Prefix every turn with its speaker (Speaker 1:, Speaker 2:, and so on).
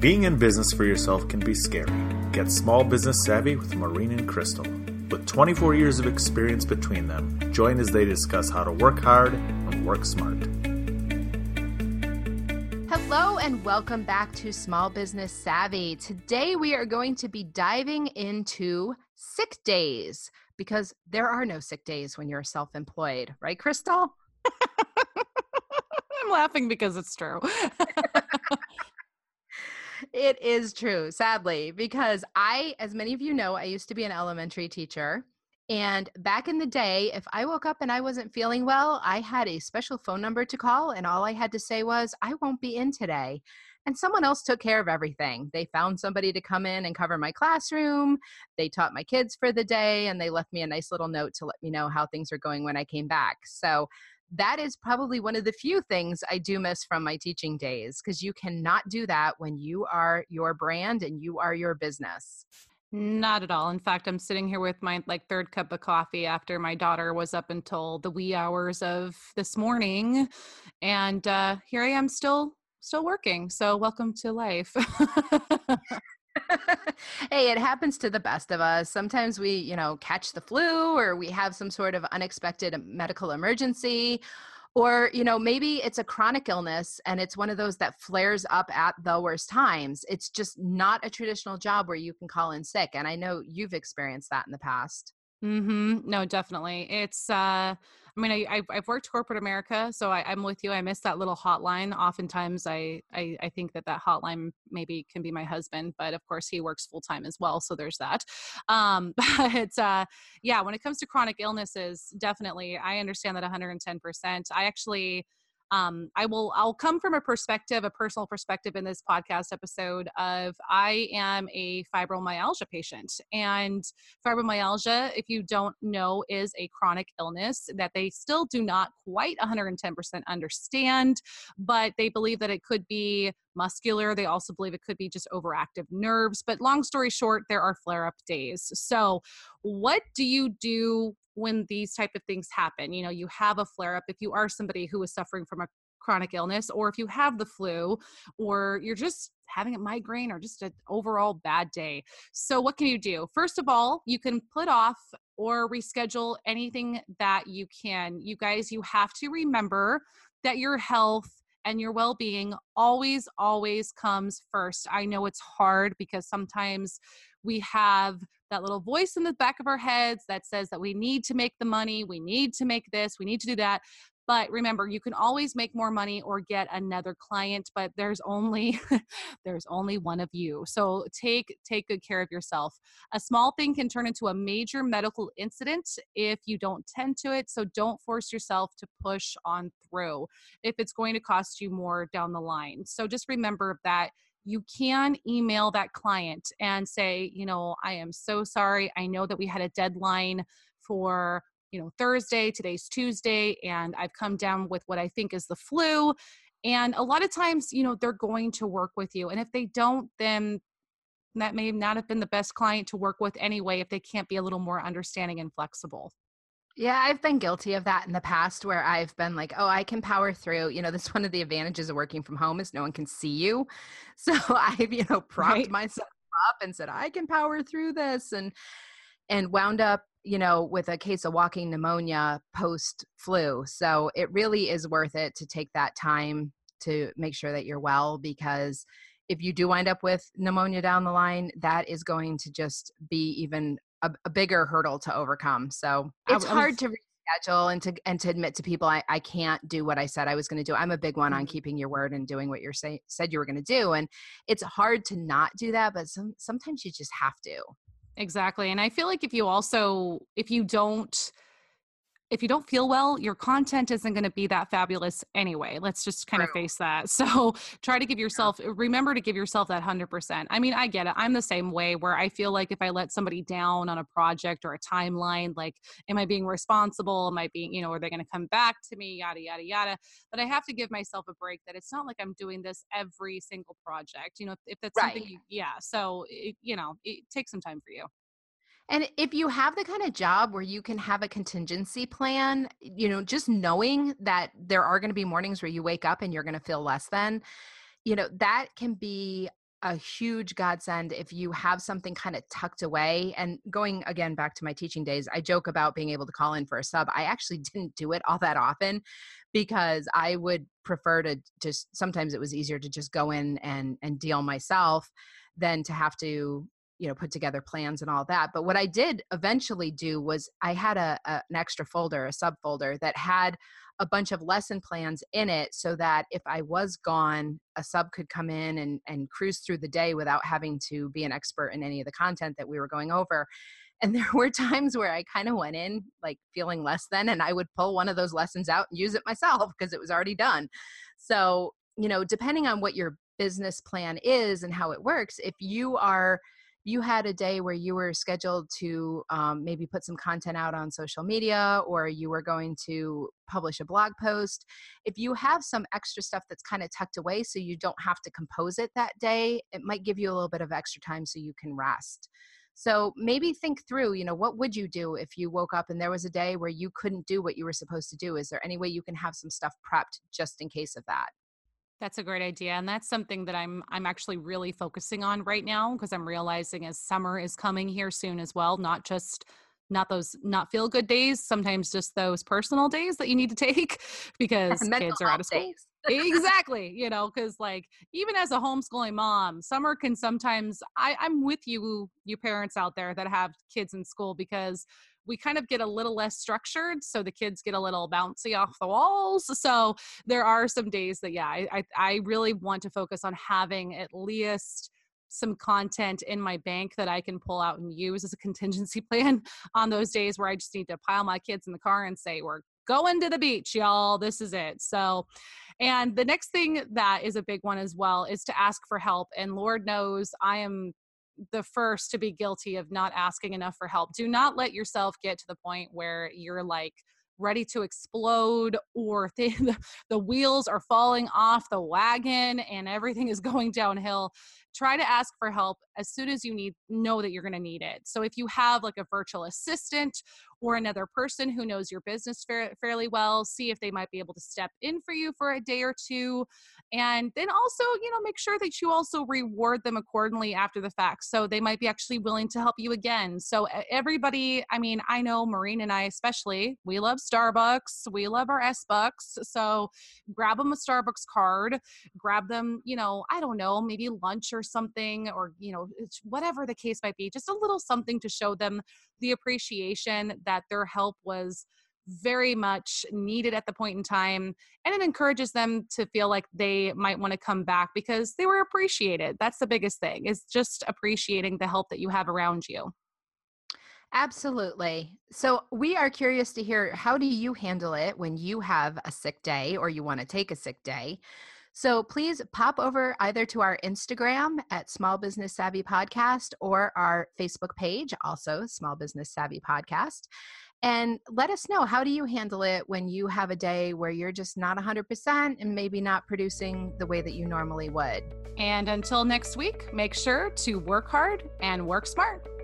Speaker 1: Being in business for yourself can be scary. Get small business savvy with Maureen and Crystal. With 24 years of experience between them, join as they discuss how to work hard and work smart.
Speaker 2: Hello, and welcome back to Small Business Savvy. Today, we are going to be diving into sick days because there are no sick days when you're self employed, right, Crystal?
Speaker 3: I'm laughing because it's true.
Speaker 2: it is true, sadly, because I, as many of you know, I used to be an elementary teacher. And back in the day, if I woke up and I wasn't feeling well, I had a special phone number to call, and all I had to say was, I won't be in today. And someone else took care of everything. They found somebody to come in and cover my classroom. They taught my kids for the day, and they left me a nice little note to let me know how things are going when I came back. So that is probably one of the few things I do miss from my teaching days because you cannot do that when you are your brand and you are your business.
Speaker 3: Not at all. In fact, I'm sitting here with my like third cup of coffee after my daughter was up until the wee hours of this morning, and uh, here I am still still working. So welcome to life.
Speaker 2: hey, it happens to the best of us. Sometimes we, you know, catch the flu or we have some sort of unexpected medical emergency or you know maybe it's a chronic illness and it's one of those that flares up at the worst times it's just not a traditional job where you can call in sick and i know you've experienced that in the past
Speaker 3: mhm no definitely it's uh I mean, I, I've worked corporate America, so I, am with you. I miss that little hotline. Oftentimes, I, I, I think that that hotline maybe can be my husband, but of course, he works full time as well. So there's that. Um, but uh, yeah, when it comes to chronic illnesses, definitely, I understand that 110%. I actually um, i will i'll come from a perspective a personal perspective in this podcast episode of i am a fibromyalgia patient and fibromyalgia if you don't know is a chronic illness that they still do not quite 110% understand but they believe that it could be muscular. They also believe it could be just overactive nerves but long story short there are flare up days. So what do you do when these type of things happen you know you have a flare up if you are somebody who is suffering from a chronic illness or if you have the flu or you're just having a migraine or just an overall bad day. So, what can you do? First of all, you can put off or reschedule anything that you can. You guys, you have to remember that your health and your well being always, always comes first. I know it's hard because sometimes we have that little voice in the back of our heads that says that we need to make the money, we need to make this, we need to do that. But remember, you can always make more money or get another client, but there's only there's only one of you. So take take good care of yourself. A small thing can turn into a major medical incident if you don't tend to it. So don't force yourself to push on through if it's going to cost you more down the line. So just remember that you can email that client and say, you know, I am so sorry. I know that we had a deadline for, you know, Thursday, today's Tuesday, and I've come down with what I think is the flu. And a lot of times, you know, they're going to work with you. And if they don't, then that may not have been the best client to work with anyway if they can't be a little more understanding and flexible.
Speaker 2: Yeah, I've been guilty of that in the past where I've been like, oh, I can power through. You know, this one of the advantages of working from home is no one can see you. So I've, you know, propped right. myself up and said, I can power through this and and wound up, you know, with a case of walking pneumonia post flu. So it really is worth it to take that time to make sure that you're well because if you do wind up with pneumonia down the line, that is going to just be even a, a bigger hurdle to overcome. So it's was, hard to reschedule and to and to admit to people I, I can't do what I said I was going to do. I'm a big one on mm-hmm. keeping your word and doing what you say said you were going to do. And it's hard to not do that, but some sometimes you just have to.
Speaker 3: Exactly. And I feel like if you also if you don't if you don't feel well, your content isn't going to be that fabulous anyway. Let's just kind True. of face that. So try to give yourself, remember to give yourself that 100%. I mean, I get it. I'm the same way where I feel like if I let somebody down on a project or a timeline, like, am I being responsible? Am I being, you know, are they going to come back to me? Yada, yada, yada. But I have to give myself a break that it's not like I'm doing this every single project. You know, if, if that's right. something, you, yeah. So, it, you know, it takes some time for you.
Speaker 2: And if you have the kind of job where you can have a contingency plan, you know, just knowing that there are going to be mornings where you wake up and you're going to feel less than, you know, that can be a huge godsend if you have something kind of tucked away. And going again back to my teaching days, I joke about being able to call in for a sub. I actually didn't do it all that often because I would prefer to just sometimes it was easier to just go in and and deal myself than to have to you know put together plans and all that but what i did eventually do was i had a, a, an extra folder a subfolder that had a bunch of lesson plans in it so that if i was gone a sub could come in and, and cruise through the day without having to be an expert in any of the content that we were going over. And there were times where i kind of went in like feeling less than and i would pull one of those lessons out and use it myself because it was already done. So you know depending on what your business plan is and how it works if you are you had a day where you were scheduled to um, maybe put some content out on social media or you were going to publish a blog post, if you have some extra stuff that's kind of tucked away so you don't have to compose it that day, it might give you a little bit of extra time so you can rest. So maybe think through, you know, what would you do if you woke up and there was a day where you couldn't do what you were supposed to do? Is there any way you can have some stuff prepped just in case of that?
Speaker 3: That's a great idea and that's something that I'm I'm actually really focusing on right now because I'm realizing as summer is coming here soon as well, not just not those not feel good days, sometimes just those personal days that you need to take because kids are out of school. exactly you know because like even as a homeschooling mom summer can sometimes I, i'm with you you parents out there that have kids in school because we kind of get a little less structured so the kids get a little bouncy off the walls so there are some days that yeah i i, I really want to focus on having at least some content in my bank that I can pull out and use as a contingency plan on those days where I just need to pile my kids in the car and say, We're going to the beach, y'all. This is it. So, and the next thing that is a big one as well is to ask for help. And Lord knows I am the first to be guilty of not asking enough for help. Do not let yourself get to the point where you're like ready to explode or the, the wheels are falling off the wagon and everything is going downhill try to ask for help as soon as you need know that you're going to need it. So if you have like a virtual assistant or another person who knows your business fa- fairly well see if they might be able to step in for you for a day or two. And then also you know make sure that you also reward them accordingly after the fact so they might be actually willing to help you again. So everybody i mean i know maureen and i especially we love starbucks we love our s bucks so grab them a starbucks card grab them you know i don't know maybe lunch or something or you know whatever the case might be just a little something to show them the appreciation that their help was very much needed at the point in time and it encourages them to feel like they might want to come back because they were appreciated that's the biggest thing is just appreciating the help that you have around you
Speaker 2: Absolutely. So, we are curious to hear how do you handle it when you have a sick day or you want to take a sick day? So please pop over either to our Instagram at Small Business Savvy Podcast or our Facebook page, also Small Business Savvy Podcast. And let us know how do you handle it when you have a day where you're just not 100% and maybe not producing the way that you normally would.
Speaker 3: And until next week, make sure to work hard and work smart.